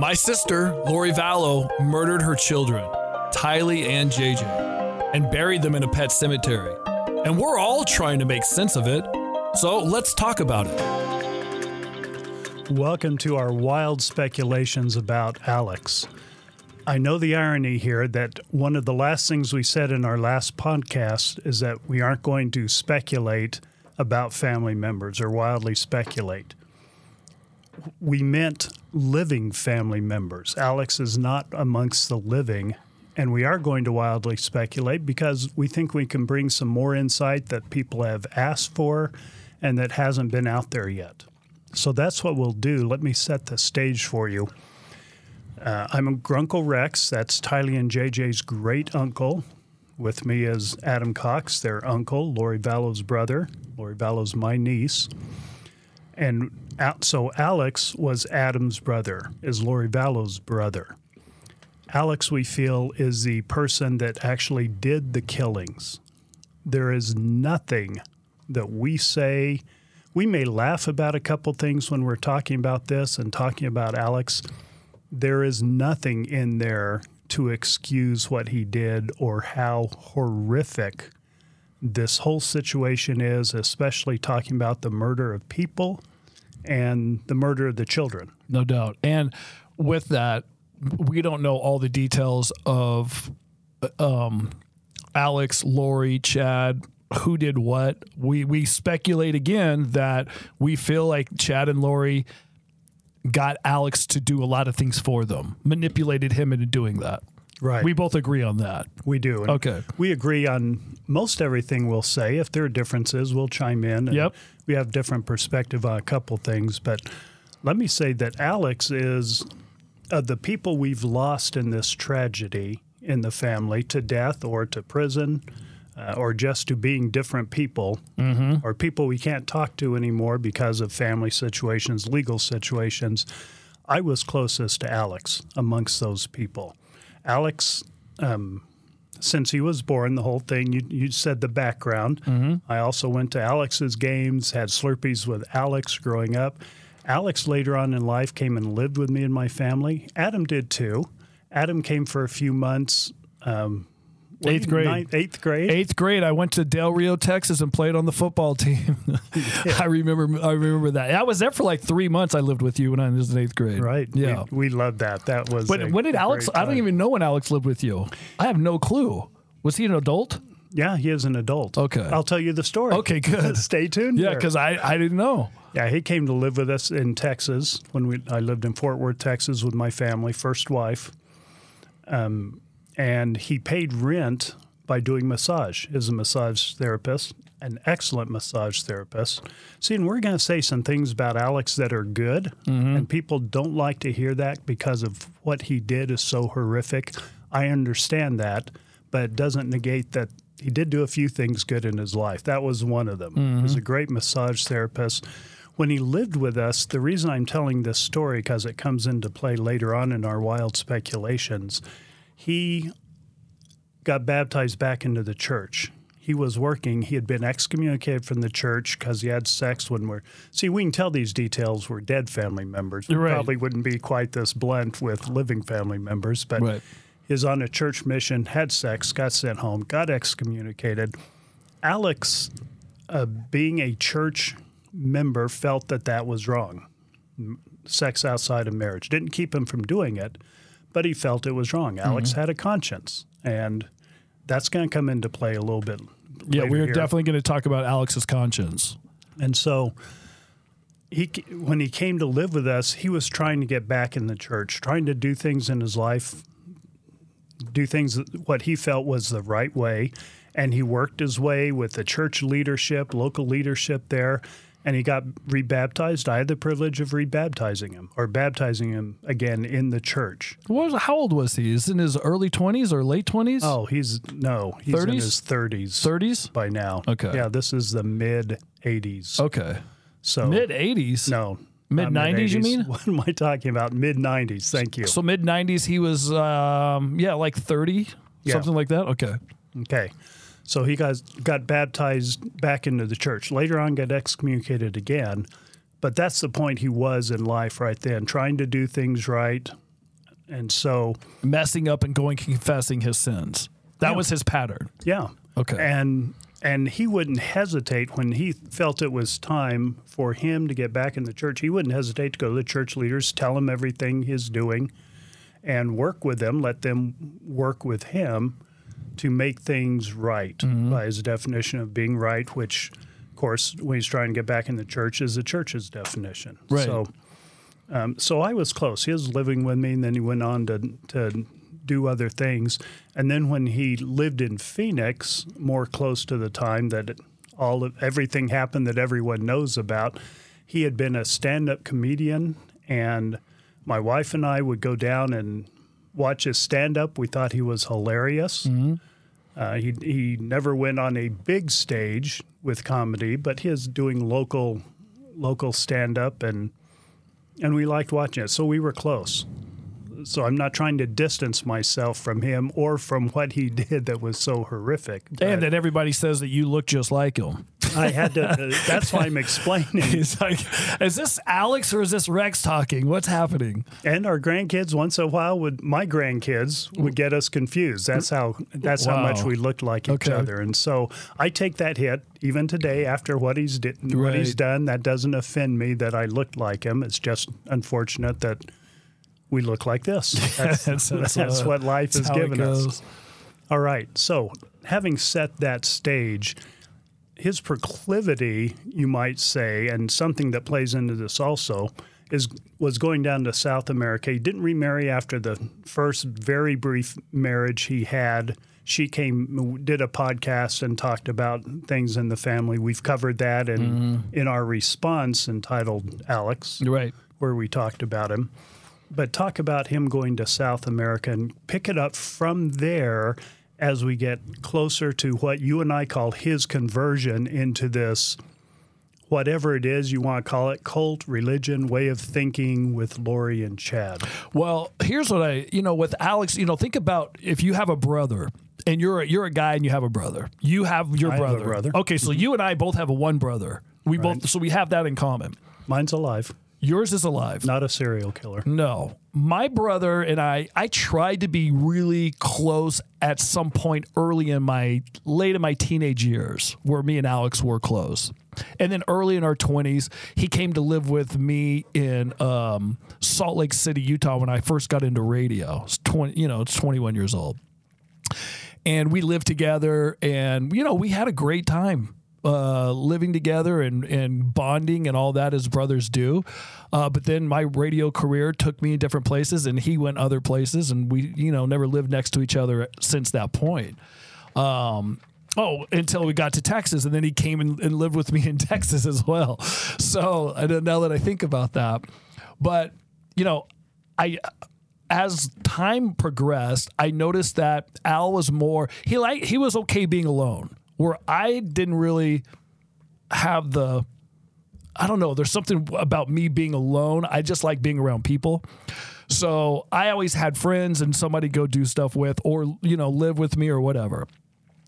My sister, Lori Vallow, murdered her children, Tylee and JJ, and buried them in a pet cemetery. And we're all trying to make sense of it. So let's talk about it. Welcome to our wild speculations about Alex. I know the irony here that one of the last things we said in our last podcast is that we aren't going to speculate about family members or wildly speculate. We meant living family members. Alex is not amongst the living, and we are going to wildly speculate because we think we can bring some more insight that people have asked for and that hasn't been out there yet. So that's what we'll do. Let me set the stage for you. Uh, I'm Grunkle Rex. That's Tylee and JJ's great uncle. With me is Adam Cox, their uncle, Lori Vallow's brother. Lori Vallow's my niece. And so Alex was Adam's brother, is Lori Vallow's brother. Alex, we feel, is the person that actually did the killings. There is nothing that we say. We may laugh about a couple things when we're talking about this and talking about Alex. There is nothing in there to excuse what he did or how horrific this whole situation is, especially talking about the murder of people and the murder of the children. No doubt. And with that, we don't know all the details of um, Alex, Lori, Chad, who did what. We we speculate again that we feel like Chad and Lori got Alex to do a lot of things for them, manipulated him into doing that. Right. We both agree on that. We do. And Okay. We agree on most everything we'll say. If there are differences, we'll chime in. and Yep. We have different perspective on a couple things, but let me say that Alex is of the people we've lost in this tragedy in the family to death or to prison. Uh, or just to being different people, or people we can't talk to anymore because of family situations, legal situations. I was closest to Alex amongst those people. Alex, um, since he was born, the whole thing, you, you said the background. I also went to Alex's games, had Slurpees with Alex growing up. Alex later on in life came and lived with me and my family. Adam did too. Adam came for a few months. Um, what, Eighth grade. ninth- eighth grade. Eighth grade, I went to Del Rio, Texas, and played on the football team. I remember. I remember that. I was there for like three months. I lived with you when I was in eighth grade. Right. Yeah. We, we loved that. That was. But a- when did Alex? I don't even know when Alex lived with you. I have no clue. Was he an adult? Yeah, he is an adult. Okay. I'll tell you the story. Okay, good. Stay tuned. Yeah, because I, I didn't know. Yeah, he came to live with us in Texas when we I lived in Fort Worth, Texas, with my family, first wife. Um, and he paid rent by doing massage. Is a massage therapist, an excellent massage therapist. See, and we're going to say some things about Alex that are good, mm-hmm. and people don't like to hear that because of what he did is so horrific. I understand that, but it doesn't negate that he did do a few things good in his life. That was one of them. He was mm-hmm. a great massage therapist. When he lived with us, the reason I'm telling this story because it comes into play later on in our wild speculations, he got baptized back into the church. He was working. He had been excommunicated from the church because he had sex when we're. See, we can tell these details. We're dead family members. We Right. probably wouldn't be quite this blunt with living family members, but Right. on a church mission, had sex, got sent home, got excommunicated. Alex, uh, being a church member, felt that that was wrong. Sex outside of marriage didn't keep him from doing it, but he felt it was wrong. Alex Mm-hmm. had a conscience, and that's going to come into play a little bit. Yeah, we're here. definitely going to talk about Alex's conscience. And so he when he came to live with us, he was trying to get back in the church, trying to do things in his life, do things that- what he felt was the right way, and he worked his way with the church leadership, local leadership there, and he got rebaptized. I had the privilege of rebaptizing him or baptizing him again in the church. What was, how old was he? Is in his early twenties or late twenties? Oh, he's no, he's in 30s? his 30s. thirties. by now. Okay. Yeah, this is the mid 80s. Okay, So mid eighties. No. Mid 90s, you mean? What am I talking about? Mid 90s. Thank you. So mid nineties, he was um, yeah, like thirty, Yeah. something like that. Okay. Okay. So he got got baptized back into the church. Later on got excommunicated again. But that's the point he was in life right then, trying to do things right, And so, Messing up and going confessing his sins. That Yeah. was his pattern. yeah. Okay. And and he wouldn't hesitate when he felt it was time for him to get back in the church. He wouldn't hesitate to go to the church leaders, tell them everything he's doing, and work with them, let them work with him to make things right Mm-hmm. by his definition of being right, which, of course, when he's trying to get back in the church, is the church's definition. Right. So, um, so I was close. He was living with me, and then he went on to to do other things. And then when he lived in Phoenix, more close to the time that it, all of, everything happened that everyone knows about, he had been a stand-up comedian, and my wife and I would go down and watch his stand-up. We thought he was hilarious. Uh, he he never went on a big stage with comedy, but his doing local local stand-up and and we liked watching it. So we were close. So I'm not trying to distance myself from him or from what he did that was so horrific. and that everybody says that you look just like him. I had to. uh, that's why I'm explaining. It's like, is this Alex or is this Rex talking? What's happening? And our grandkids, once in a while, would my grandkids would get us confused. That's how. That's how much we looked like each Okay. other. And so I take that hit even today after what he's did, what he's done. That doesn't offend me that I looked like him. It's just unfortunate that we look like this. That's, That's- that's, that's, uh, what life has given us. All right. So, having set that stage, his proclivity, you might say, and something that plays into this also, is was going down to South America. He didn't remarry after the first very brief marriage he had. She came, did a podcast and talked about things in the family. We've covered that in in our response entitled Alex right. where we talked about him. But talk about him going to South America and pick it up from there as we get closer to what you and I call his conversion into this, whatever it is you want to call it, cult, religion, way of thinking with Lori and Chad. Well, here's what I, you know, with Alex, you know, think about if you have a brother and you're a, you're a guy and you have a brother. You have your I have a brother. brother. Okay, so mm-hmm. you and I both have a one brother. We both so we have that in common. Mine's alive, Yours is alive. not a serial killer. No. My brother and I, I tried to be really close at some point early in my late in my teenage years where me and Alex were close. And then early in our 20s, he came to live with me in um, Salt Lake City, Utah when I first got into radio. It's 20, you know, it's 21 years old. And we lived together and you know, we had a great time uh, living together and, and bonding and all that as brothers do. Uh, but then my radio career took me in different places and he went other places and we, you know, never lived next to each other since that point. Um, oh, until we got to Texas and then he came and, and lived with me in Texas as well. So don't that I think about that, but you know, I, as time progressed, I noticed that Al was more he like he was okay being alone. Where I didn't really have the I don't know, there's something about me being alone. I just like being around people. So I always had friends and somebody go do stuff with or you know, live with me or whatever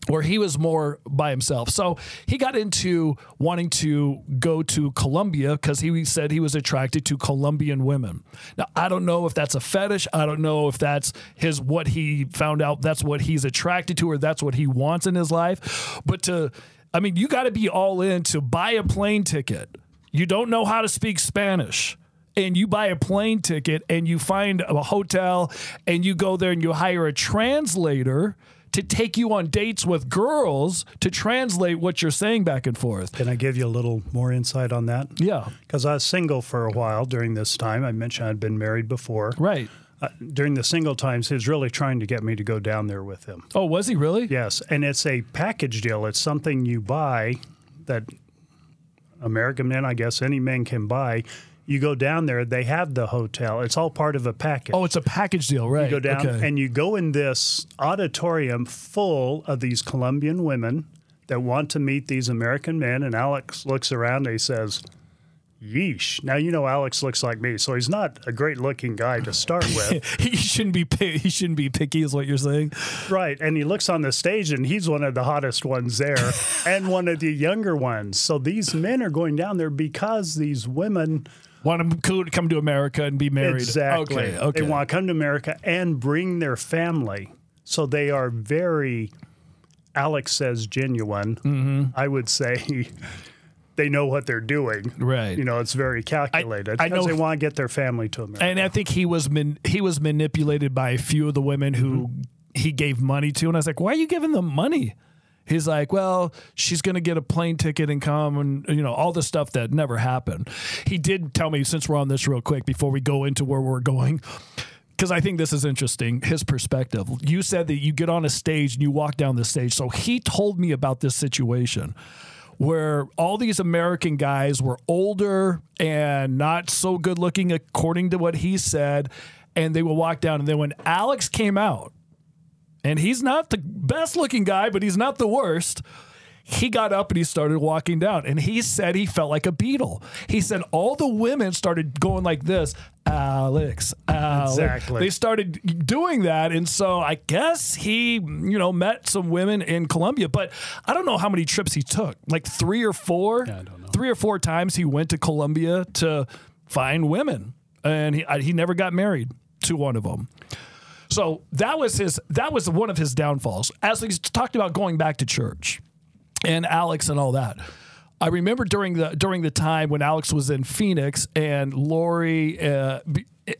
where he was more by himself. So he got into wanting to go to Colombia because he said he was attracted to Colombian women. Now I don't know if that's a fetish. I don't know if that's his what he found out that's what he's attracted to or that's what he wants in his life. But to I mean, you got to be all in to buy a plane ticket. You don't know how to speak Spanish and you buy a plane ticket and you find a hotel and you go there and you hire a translator to take you on dates with girls to translate what you're saying back and forth. Can I give you a little more insight on that? Yeah, Because I was single for a while during this time. I mentioned I'd been married before. right. Uh, during the single times, he was really trying to get me to go down there with him. Oh, was he really? Yes, and it's a package deal. It's something you buy that American men, I guess any men can buy. You go down there, they have the hotel. It's all part of a package. Oh, it's a package deal, right? you go down Okay. and you go in this auditorium full of these Colombian women that want to meet these American men. And Alex looks around and he says, Yeesh. Now, you know, Alex looks like me, so he's not a great looking guy to start with. he shouldn't be he shouldn't be picky, is what you're saying. Right. And he looks on the stage and he's one of the hottest ones there and one of the younger ones. So these men are going down there because these women Want them to come to America and be married. Exactly. Okay. Okay. They want to come to America and bring their family. So they are very, Alex says, genuine. Mm-hmm. I would say they know what they're doing. Right. You know, it's very calculated. I know- because they want to get their family to America. and I think he was man, he was manipulated by a few of the women who Mm-hmm. he gave money to, and I was like, "Why are you giving them money?" He's like, "Well, she's going to get a plane ticket and come, and you know all the stuff that never happened." He did tell me since we're on this real quick before we go into where we're going. Because I think this is interesting, his perspective. You said that you get on a stage and you walk down the stage. So he told me about this situation where all these American guys were older and not so good looking, according to what he said. And they would walk down. And then when Alex came out, and he's not the best looking guy, but he's not the worst. He got up and he started walking down, and he said he felt like a beetle. He said all the women started going like this, Alex, Alex. Exactly. They started doing that, and so I guess he, you know, met some women in Colombia, but I don't know how many trips he took, like three or four, I don't know. three or four times he went to Colombia to find women, and he I, he never got married to one of them. So that was his that was one of his downfalls. As he's talked about going back to church and Alex and all that. I remember during the during the time when Alex was in Phoenix and Lori uh,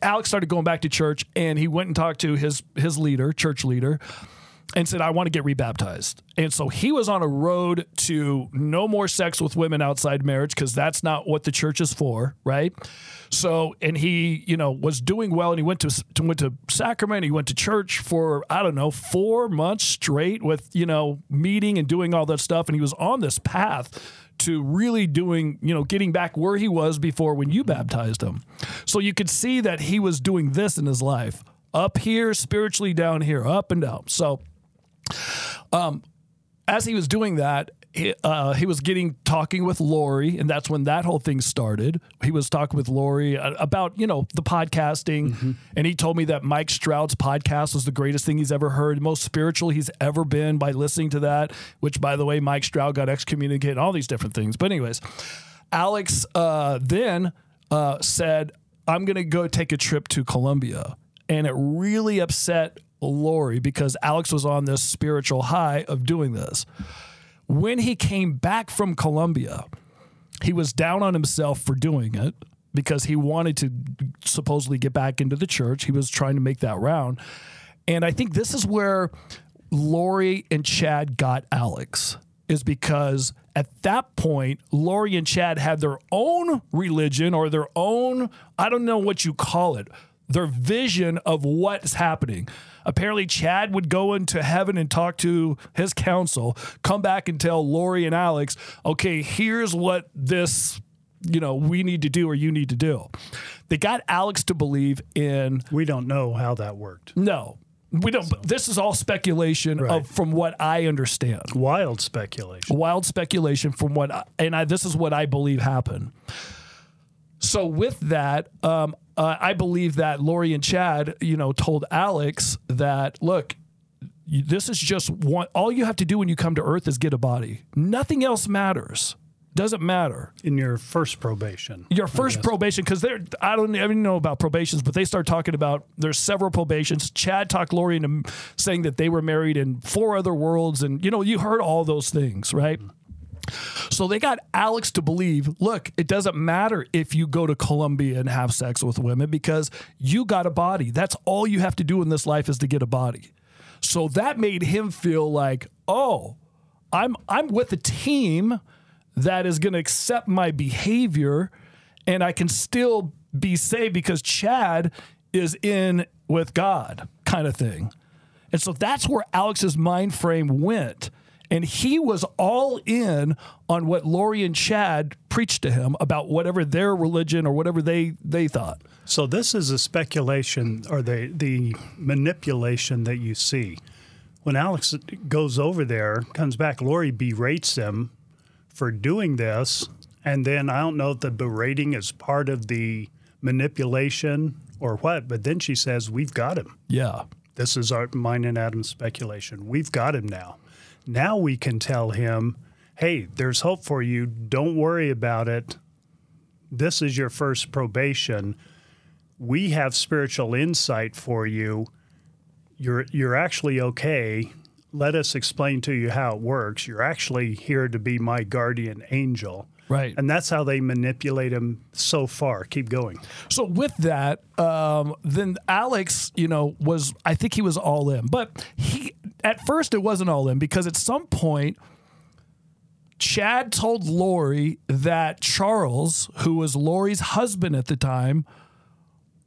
Alex started going back to church and he went and talked to his his leader, church leader, and said, I want to get rebaptized. And so he was on a road to no more sex with women outside marriage because that's not what the church is for, right? So, and he, you know, was doing well and he went to, to went to Sacrament, he went to church for, I don't know, four months straight with, you know, meeting and doing all that stuff. And he was on this path to really doing, you know, getting back where he was before when you baptized him. So you could see that he was doing this in his life up here, spiritually down here, up and down. So, as he was doing that, he, uh, he was getting talking with Lori, and that's when that whole thing started. He was talking with Lori uh, about you know the podcasting, and he told me that Mike Stroud's podcast was the greatest thing he's ever heard, most spiritual he's ever been by listening to that. Which, by the way, Mike Stroud got excommunicated, all these different things. But anyways, Alex uh, then uh, said, "I'm going to go take a trip to Colombia," and it really upset Lori because Alex was on this spiritual high of doing this. When he came back from Colombia, he was down on himself for doing it because he wanted to supposedly get back into the church. He was trying to make that round. And I think this is where Lori and Chad got Alex, is because at that point, Lori and Chad had their own religion or their own, I don't know what you call it, their vision of what's happening. Apparently, Chad would go into heaven and talk to his council, come back and tell Lori and Alex, okay, here's what this, you know, we need to do or you need to do. They got Alex to believe in we don't know how that worked. no. We don't. This is all speculation Right. of from what I understand. Wild speculation. Wild speculation from what, I, and I, this is what I believe happened. So with that, um, uh, I believe that Lori and Chad, you know, told Alex that look, you- this is just one. All you have to do when you come to Earth is get a body. Nothing else matters. Doesn't matter In your first probation. your first probation because they're I don't even know about probations, but they start talking about there's several probations. Chad talked Lori into saying that they were married in four other worlds, and you know you heard all those things, right? So they got Alex to believe, look, it doesn't matter if you go to Colombia and have sex with women because you got a body. That's all you have to do in this life is to get a body. So that made him feel like, oh, I'm I'm with a team that is going to accept my behavior and I can still be saved because Chad is in with God kind of thing. And so that's where Alex's mind frame went. And he was all in on what Lori and Chad preached to him about whatever their religion or whatever they they thought. So this is a speculation or the the manipulation that you see. When Alex goes over there, comes back, Lori berates him for doing this, and then I don't know if the berating is part of the manipulation or what, but then she says, "We've got him." Yeah. This is our mine and Adam's speculation. We've got him now. Now we can tell him, "Hey, there's hope for you. Don't worry about it. this is your first probation. We have spiritual insight for you. You're you're actually okay. Let us explain to you how it works. You're actually here to be my guardian angel. Right. And that's how they manipulate him so far. Keep going. So with that, um, then Alex, you know, was I think he was all in, but he at first it wasn't all in because at some point. Chad told Lori that Charles, who was Lori's husband at the time,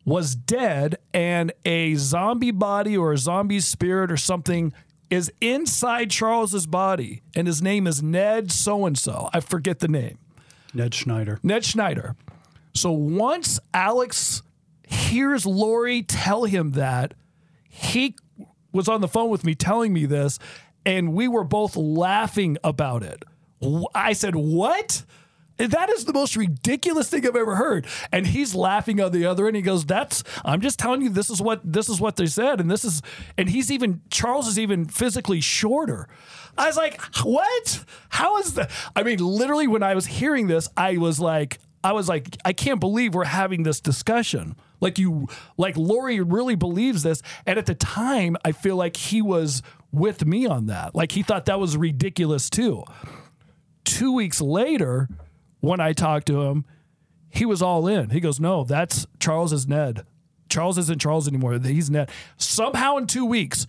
was dead and a zombie body or a zombie spirit or something is inside Charles's body and his name is Ned so and so. I forget the name. Ned Schneider. Ned Schneider. So once Alex hears Lori tell him that, he was on the phone with me telling me this, and we were both laughing about it. I said, What? That is the most ridiculous thing I've ever heard. And he's laughing on the other end. He goes, That's I'm just telling you this is what this is what they said. And this is and he's even Charles is even physically shorter. I was like, What? How is that? I mean, literally when I was hearing this, I was like, I was like, I can't believe we're having this discussion. Like you like Lori really believes this. And at the time, I feel like he was with me on that. Like he thought that was ridiculous too two weeks later, when I talked to him, he was all in. He goes, No, that's Charles is Ned. Charles isn't Charles anymore. He's Ned. Somehow in two weeks,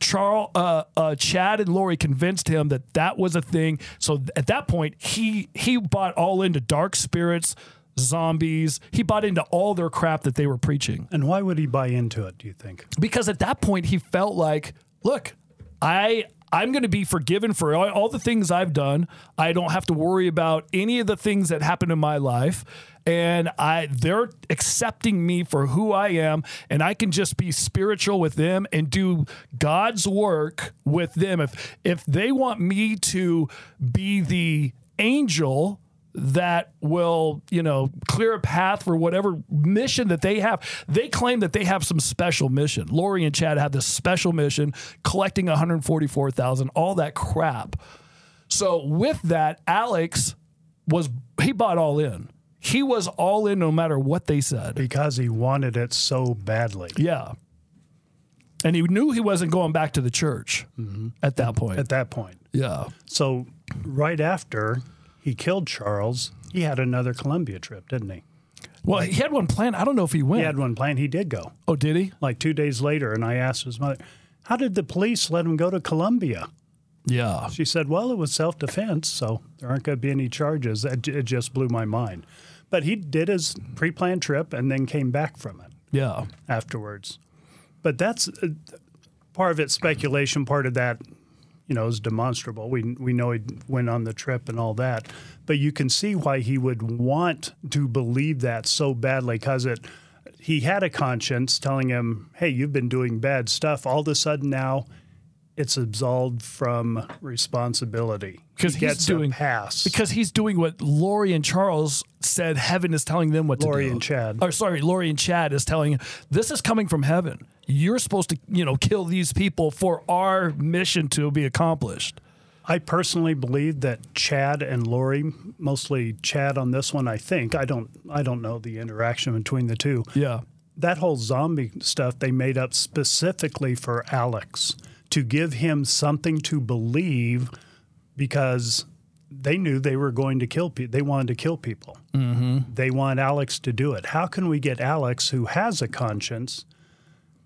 Charles, uh, uh, Chad and Lori convinced him that that was a thing. So at that point, he he bought all into dark spirits, zombies. He bought into all their crap that they were preaching And why would he buy into it, do you think? because at that point he felt like, look, I I'm going to be forgiven for all, all the things I've done. I don't have to worry about any of the things that happened in my life. And I they're accepting me for who I am and I can just be spiritual with them and do God's work with them. If if they want me to be the angel that will, you know, clear a path for whatever mission that they have. They claim that they have some special mission. Lori and Chad have this special mission, collecting 144,000, all that crap. So with that, Alex was he bought all in. He was all in no matter what they said. Because he wanted it so badly. Yeah. And he knew he wasn't going back to the church mm-hmm. at that point. At that point. yeah. So right after he killed Charles, he had another Colombia trip, didn't he? Well, he had one planned. I don't know if he went. He had one planned. He did go oh, did he? like two days later, and I asked his mother, "How did the police let him go to Colombia?" Yeah. She said, "Well, it was self-defense, so there aren't going to be any charges." It, it just blew my mind. But he did his pre-planned trip and then came back from it Yeah. afterwards. But that's uh, part of it speculation. Part of that, you know, is demonstrable. We we know he went on the trip and all that, but you can see why he would want to believe that so badly because it. He had a conscience telling him, "Hey, you've been doing bad stuff." All of a sudden now, it's absolved from responsibility 'Cause He he's doing- pass. Because he's doing what Lori and Charles said heaven is telling them what Lori to do. Lori and Chad. Or sorry, Lori and Chad is telling this is coming from heaven. You're supposed to, you know, kill these people for our mission to be accomplished. I personally believe that Chad and Lori, mostly Chad on this one, I think. I don't I don't know the interaction between the two. Yeah. That whole zombie stuff they made up specifically for Alex to give him something to believe because they knew they were going to kill people. They wanted to kill people. Mm-hmm. They want Alex to do it. How can we get Alex, who has a conscience,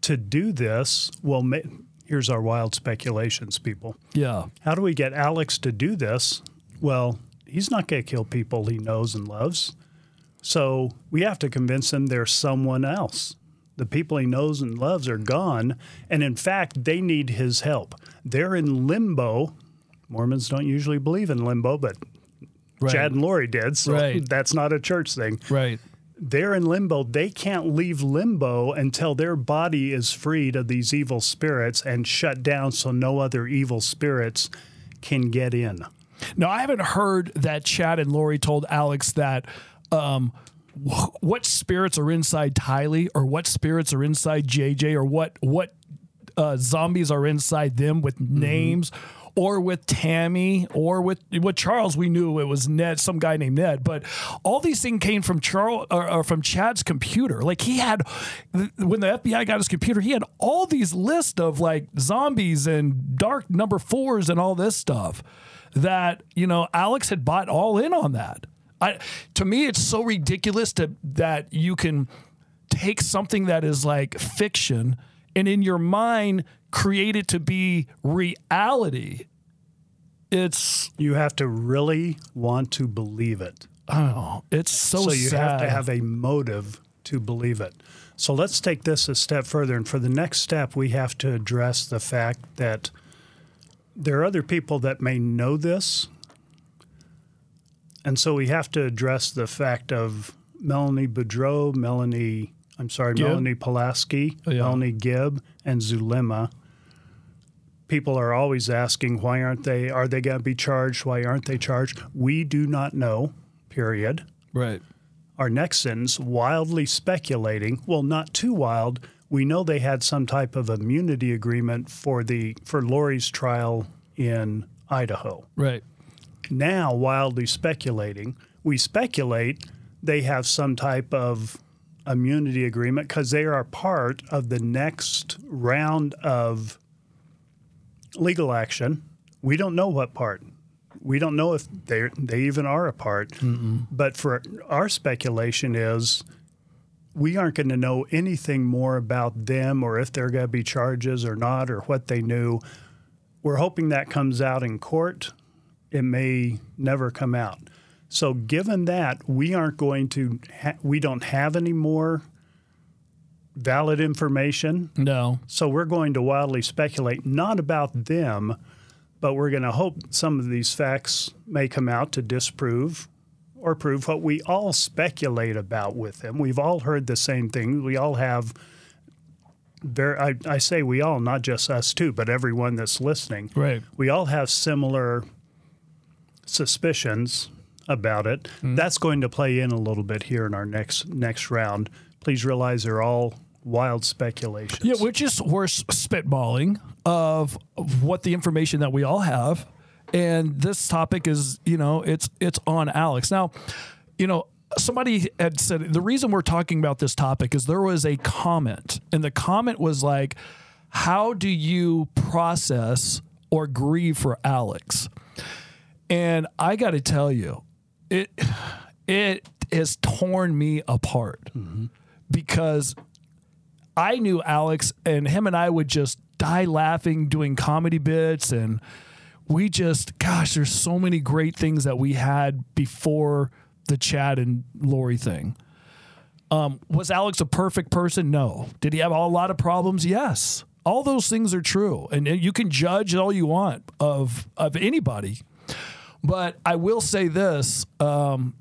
to do this? Well, ma- here's our wild speculations, people. Yeah. How do we get Alex to do this? Well, he's not going to kill people he knows and loves. So we have to convince him there's someone else. The people he knows and loves are gone. And in fact, they need his help. They're in limbo. Mormons don't usually believe in limbo, but Right. Chad and Lori did. So Right. that's not a church thing. Right. They're in limbo. They can't leave limbo until their body is freed of these evil spirits and shut down so no other evil spirits can get in. Now, I haven't heard that Chad and Lori told Alex that um, what spirits are inside Tylee or what spirits are inside JJ or what what uh, zombies are inside them with mm-hmm. names or with Tammy or with with Charles. We knew it was Ned, some guy named Ned, but all these things came from Charles or, or from Chad's computer. Like he had when the FBI got his computer, he had all these lists of like zombies and dark number fours and all this stuff that you know Alex had bought all in on that. I, to me, it's so ridiculous to, that you can take something that is like fiction and in your mind create it to be reality. It's You have to really want to believe it. oh, it's so, So you sad. have to have a motive to believe it. So let's take this a step further. And for the next step, we have to address the fact that there are other people that may know this. And so we have to address the fact of Melanie Boudreaux, Melanie, I'm sorry, Gibb? Melanie Pawlowski, oh, Yeah. Melanie Gibb, and Zulema. People are always asking, why aren't they, are they going to be charged? Why aren't they charged? We do not know, period right. our next sentence, wildly speculating. Well, not too wild. We know they had some type of immunity agreement for the for Lori's trial in Idaho. Right. Now, wildly speculating, we speculate they have some type of immunity agreement because they are part of the next round of legal action. We don't know what part. We don't know if they they even are a part. But for our speculation is we aren't going to know anything more about them or if there are going to be charges or not or what they knew. We're hoping that comes out in court. It may never come out. So, given that, we aren't going to, ha- we don't have any more valid information. No. So, we're going to wildly speculate not about them, but we're going to hope some of these facts may come out to disprove or prove what we all speculate about with them. We've all heard the same thing. We all have. Very, I, I say we all, not just us too, but everyone that's listening Right. we all have similar suspicions about it. Hmm. That's going to play in a little bit here in our next next round. Please realize they're all wild speculations. Yeah, we're just we're spitballing of, of what the information that we all have, and this topic is you know it's it's on Alex now. You know, somebody had said the reason we're talking about this topic is there was a comment, and the comment was like, "How do you process or grieve for Alex?" And I got to tell you, it it has torn me apart because I knew Alex and him and I would just die laughing doing comedy bits and we just gosh there's so many great things that we had before the Chad and Lori thing. Um, was Alex a perfect person? No. Did he have a lot of problems? Yes. All those things are true, and you can judge all you want of of anybody. But I will say this: um,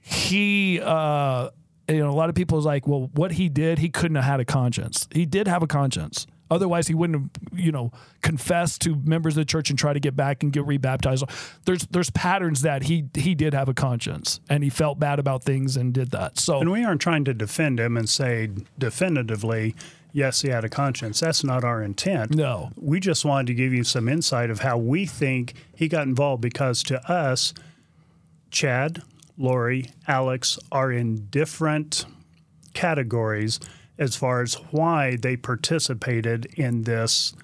he, uh, you know, a lot of people is like, well, what he did, he couldn't have had a conscience. He did have a conscience. Otherwise, he wouldn't have, you know, confessed to members of the church and try to get back and get rebaptized. There's there's patterns that he he did have a conscience and he felt bad about things and did that. So And we aren't trying to defend him and say definitively, yes, he had a conscience. That's not our intent. no, We just wanted to give you some insight of how we think he got involved because to us, Chad, Lori, Alex are in different categories as far as why they participated in this.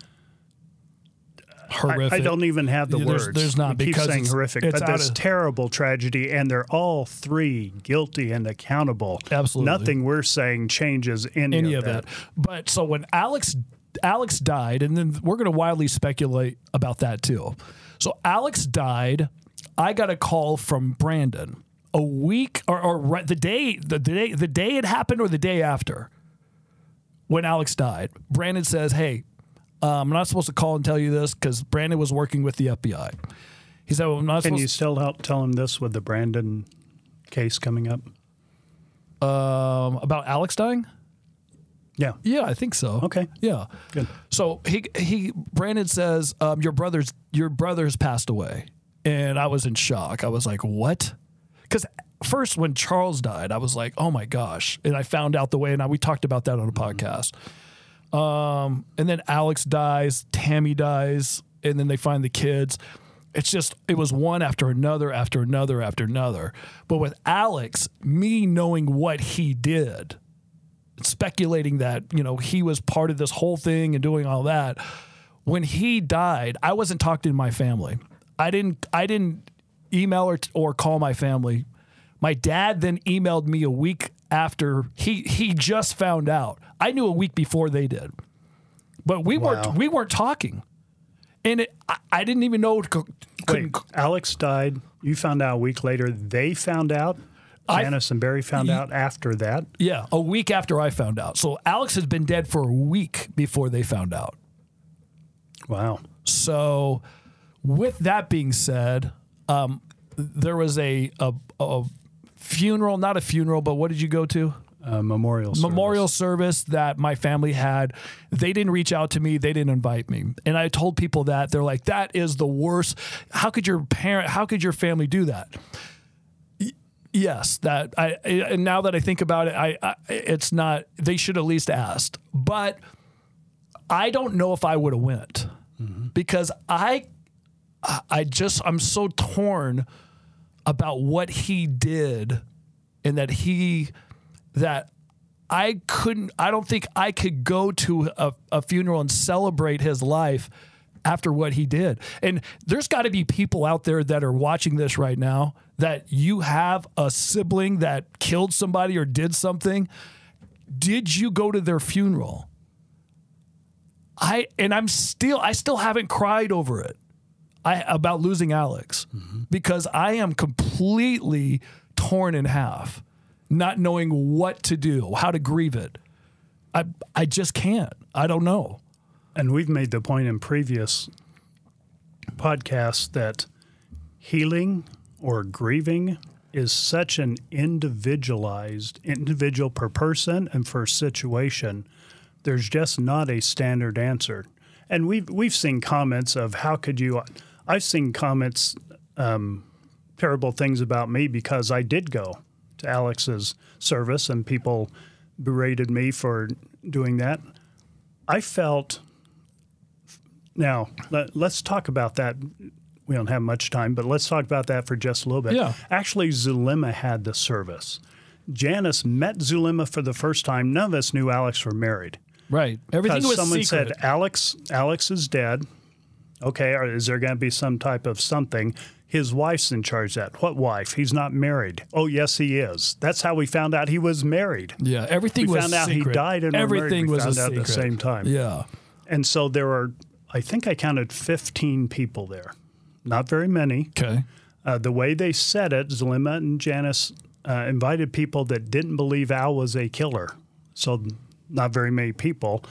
I, horrific. I don't even have the there's- words. there's not we keep because saying it's- horrific, it's but this of- terrible tragedy, and they're all three guilty and accountable. Absolutely. nothing we're saying changes any, any of, of that. it. But so when Alex Alex died, and then we're going to wildly speculate about that too. So Alex died. I got a call from Brandon a week or, or right, the day the, the day the day it happened or the day after when Alex died. Brandon says, "Hey, uh, I'm not supposed to call and tell you this because Brandon was working with the FBI." He said, well, "I'm not Can supposed." you still help tell him this with the Brandon case coming up? um, about Alex dying? Yeah. Yeah, I think so. Okay. Yeah. Good. So he he Brandon says um, your brother's your brother's passed away, and I was in shock. I was like, what? Because first when Charles died, I was like, oh my gosh, and I found out the way, and I, we talked about that on a podcast. Um, and then Alex dies, Tammy dies, and then they find the kids. It's just it was one after another after another after another. But with Alex, me knowing what he did, speculating that, you know, he was part of this whole thing and doing all that. When he died, I wasn't talking to my family. I didn't I didn't email or, or call my family. My dad then emailed me a week after he he just found out. I knew a week before they did. But we Wow. weren't we weren't talking. And it, I, I didn't even know couldn't Wait, Alex died. You found out a week later. They found out. I- Janis and Barry found out after that. Yeah, a week after I found out. So Alex has been dead for a week before they found out. Wow. So, with that being said, um, there was a, a a funeral, not a funeral, but what did you go to? Uh, memorial. service. Memorial service that my family had. They didn't reach out to me. They didn't invite me. And I told people that they're like, that is the worst. How could your parent? How could your family do that? Y- Yes, that I and now that I think about it, I, I it's not. They should at least asked, but I don't know if I would have went because I I just I'm so torn about what he did and that he that I couldn't I don't think I could go to a, a funeral and celebrate his life after what he did. And there's got to be people out there that are watching this right now that you have a sibling that killed somebody or did something. Did you go to their funeral? I and I'm still I still haven't cried over it. I about losing Alex mm-hmm. because I am completely torn in half, not knowing what to do, how to grieve it. I I just can't. I don't know. And we've made the point in previous podcasts that healing or grieving is such an individualized, individual per person and per situation. There's just not a standard answer. And we've we've seen comments of how could you? I've seen comments, um, terrible things about me because I did go to Alex's service and people berated me for doing that. I felt now, let, us talk about that. We don't have much time, but let's talk about that for just a little bit. Yeah. Actually, Zulema had the service. Janis met Zulema for the first time. None of us knew Alex were married. Right. Everything was someone secret. said Alex, Alex is dead. Okay, or is there going to be some type of something? His wife's in charge of that. What wife? He's not married. Oh, yes, he is. That's how we found out he was married. yeah, everything We was found out he died and everything was found out at the same time. Yeah. And so there were, I think I counted 15 people there. Not very many. Okay. Uh, the way they said it, Zulema and Janis uh, invited people that didn't believe Al was a killer. So not very many people.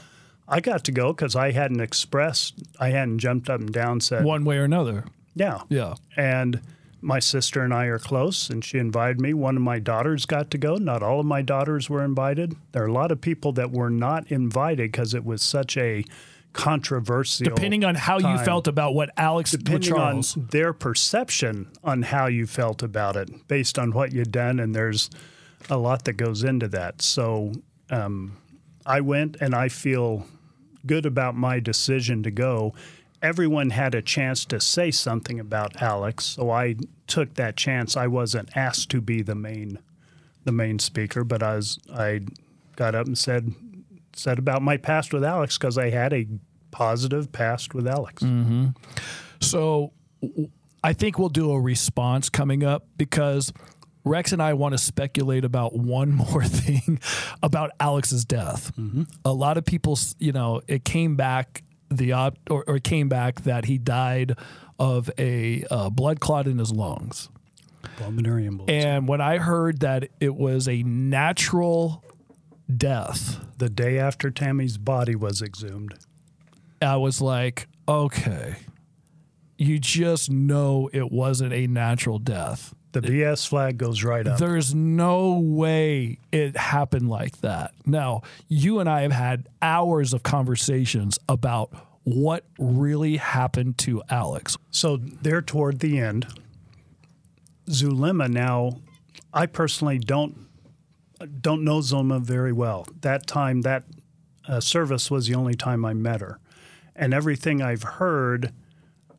I got to go because I hadn't expressed, I hadn't jumped up and down said, One way or another. yeah. Yeah. And my sister and I are close, and she invited me. One of my daughters got to go. Not all of my daughters were invited. There are a lot of people that were not invited because it was such a controversial. Depending on how you felt about what Alex depending Charles. on their perception on how you felt about it, based on what you'd done, and there's a lot that goes into that. So um, I went, and I feel good about my decision to go. Everyone had a chance to say something about Alex, so I took that chance. I wasn't asked to be the main, the main speaker, but I was. I got up and said said about my past with Alex because I had a positive past with Alex. Mm-hmm. So I think we'll do a response coming up because Rex and I want to speculate about one more thing about Alex's death. A lot of people, you know, it came back the op- or, or it came back that he died of a uh, blood clot in his lungs. Pulmonary embolism. And when I heard that it was a natural death, the day after Tammy's body was exhumed. I was like, okay, you just know it wasn't a natural death. The BS flag goes right up. There's no way it happened like that. Now, you and I have had hours of conversations about what really happened to Alex. So there toward the end, Zulema now, I personally don't don't know Zulema very well. That time, that uh, service was the only time I met her, and everything I've heard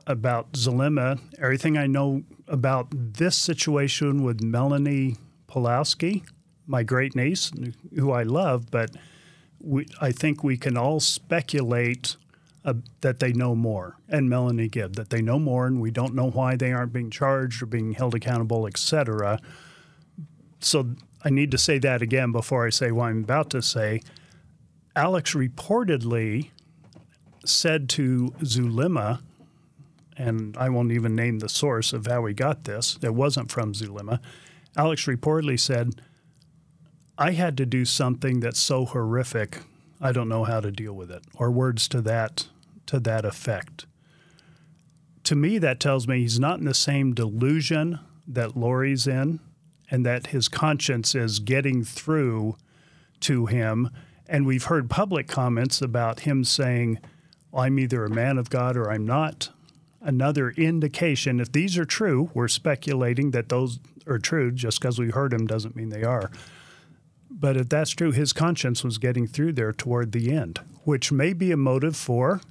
about Zulema, everything I know about this situation with Melanie Pawlowski, my great niece, who I love, but we, I think we can all speculate uh, that they know more, and Melanie Gibb, that they know more, and we don't know why they aren't being charged or being held accountable, etc. So I need to say that again before I say what I'm about to say. Alex reportedly said to Zulema, and I won't even name the source of how he got this, it wasn't from Zulema. Alex reportedly said, I had to do something that's so horrific, I don't know how to deal with it, or words to that to that effect. To me, that tells me he's not in the same delusion that Lori's in, and that his conscience is getting through to him. And we've heard public comments about him saying, I'm either a man of God or I'm not. Another indication, if these are true, we're speculating that those are true. Just because we heard them doesn't mean they are. But if that's true, his conscience was getting through there toward the end, which may be a motive for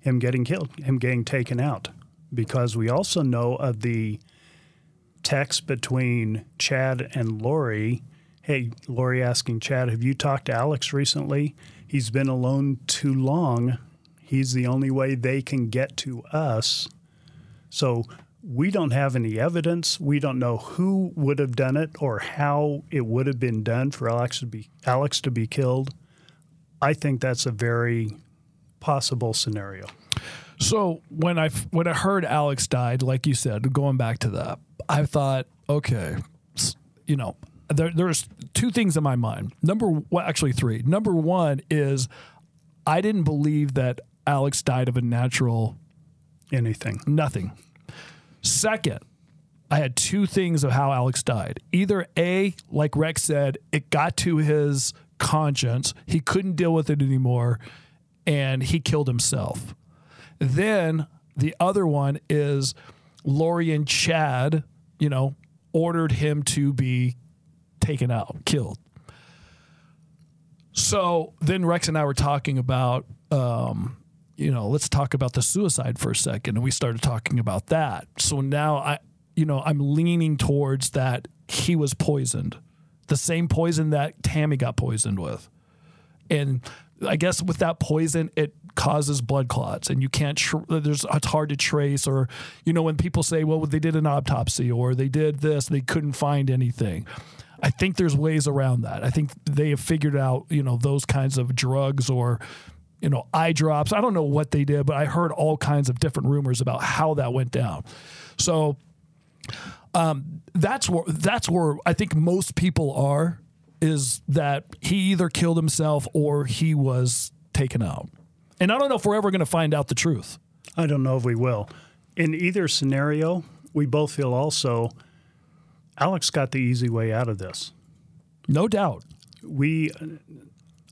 him getting killed, him getting taken out. Because we also know of the text between Chad and Lori. Hey, Lori asking Chad, have you talked to Alex recently? He's been alone too long. He's the only way they can get to us. So we don't have any evidence. We don't know who would have done it or how it would have been done for Alex to be Alex to be killed. I think that's a very possible scenario. So when I when I heard Alex died, like you said, going back to that, I thought, okay, you know, there, there's two things in my mind. Number, well, actually three. Number one is I didn't believe that Alex died of a natural anything, nothing. Second, I had two things of how Alex died. Either A, like Rex said, it got to his conscience, he couldn't deal with it anymore, and he killed himself. Then the other one is Lori and Chad, you know, ordered him to be taken out, killed. So then Rex and I were talking about, um, you know, let's talk about the suicide for a second. And we started talking about that. So now I, you know, I'm leaning towards that he was poisoned, the same poison that Tammy got poisoned with. And I guess with that poison, it causes blood clots, and you can't. Tr- there's it's hard to trace, or you know when people say, "Well, they did an autopsy," or they did this, they couldn't find anything. I think there's ways around that. I think they have figured out, you know, those kinds of drugs or, you know, eye drops. I don't know what they did, but I heard all kinds of different rumors about how that went down. So um, that's where that's where I think most people are is that he either killed himself or he was taken out. And I don't know if we're ever going to find out the truth. I don't know if we will. In either scenario, we both feel also Alex got the easy way out of this. No doubt. We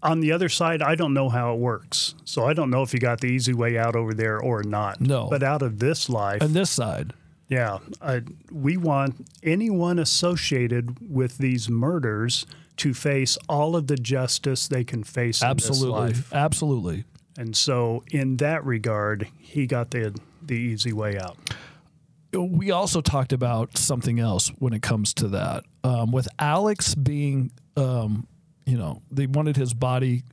on the other side, I don't know how it works. So I don't know if he got the easy way out over there or not. No. But out of this life. And this side. Yeah. I, we want anyone associated with these murders to face all of the justice they can face Absolutely. Absolutely. And so, in that regard, he got the the easy way out. We also talked about something else when it comes to that. Um, with Alex being, um, you know, they wanted his body.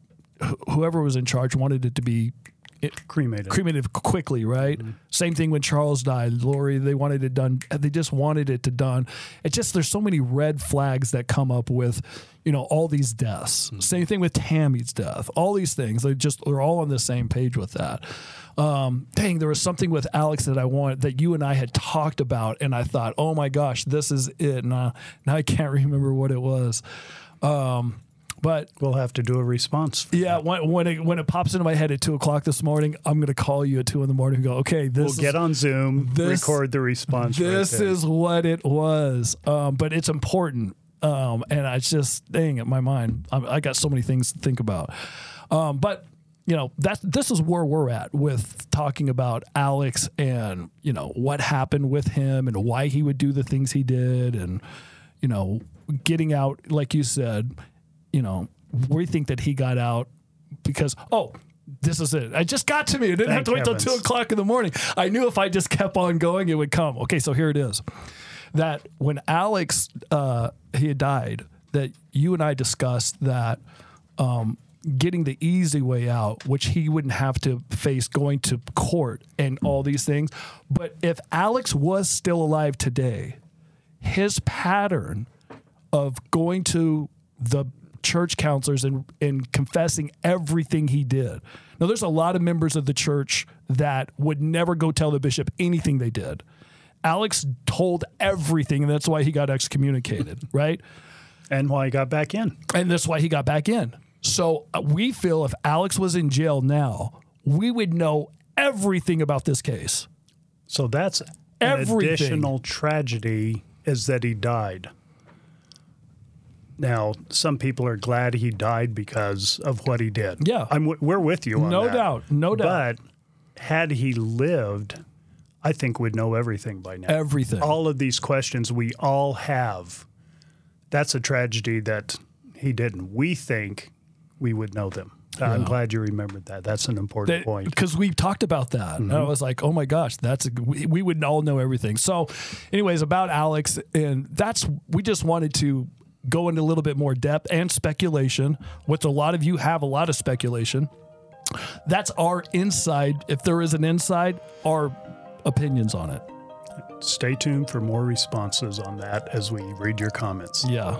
Whoever was in charge wanted it to be it, cremated. Cremated quickly, right? Mm-hmm. Same thing when Charles died. Lori, they wanted it done. They just wanted it to done. It just there's so many red flags that come up with, you know, all these deaths. Mm-hmm. Same thing with Tammy's death. All these things. They just they're all on the same page with that. Um, dang, there was something with Alex that I wanted that you and I had talked about, and I thought, oh my gosh, this is it. Now, now I can't remember what it was. Um, but we'll have to do a response. Yeah, when, when it when it pops into my head at two o'clock this morning, I'm going to call you at two in the morning and go, okay, this. We'll is, get on Zoom, this, record the response. This right is what it was, um, but it's important, um, and I just dang in my mind, I, I, got so many things to think about. Um, but you know that this is where we're at with talking about Alex and you know what happened with him and why he would do the things he did and you know getting out like you said you know, we think that he got out because, oh, this is it. I just got to me. I didn't have to wait till two o'clock in the morning. I knew if I just kept on going, it would come. Okay, so here it is. That when Alex uh, he had died, that you and I discussed that um, getting the easy way out, which he wouldn't have to face going to court and all these things. But if Alex was still alive today, his pattern of going to the church counselors and, and confessing everything he did. Now, there's a lot of members of the church that would never go tell the bishop anything they did. Alex told everything, and that's why he got excommunicated, right? And why he got back in. And that's why he got back in. So uh, we feel if Alex was in jail now, we would know everything about this case. So that's an additional tragedy is that he died. Now, some people are glad he died because of what he did. Yeah. I'm, we're with you on that. No that. doubt, no doubt. But had he lived, I think we'd know everything by now. Everything. All of these questions we all have. That's a tragedy that he didn't. We think we would know them. Uh, I'm glad you remembered that. That's an important point. because we talked about that. And I mm-hmm. was like, oh my gosh, that's a, we, we would all know everything. So, anyways, about Alex, and that's we just wanted to go into a little bit more depth and speculation, which a lot of you have a lot of speculation. That's our inside. If there is an inside, our opinions on it. Stay tuned for more responses on that as we read your comments. Yeah.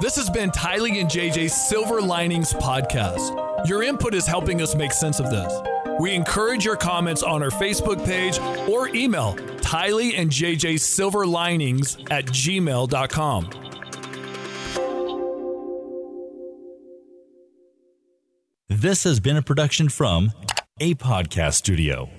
This has been Tylee and JJ's Silver Linings Podcast. Your input is helping us make sense of this. We encourage your comments on our Facebook page or email Tylee and JJ Silver Linings at gmail.com. This has been a production from a podcast studio.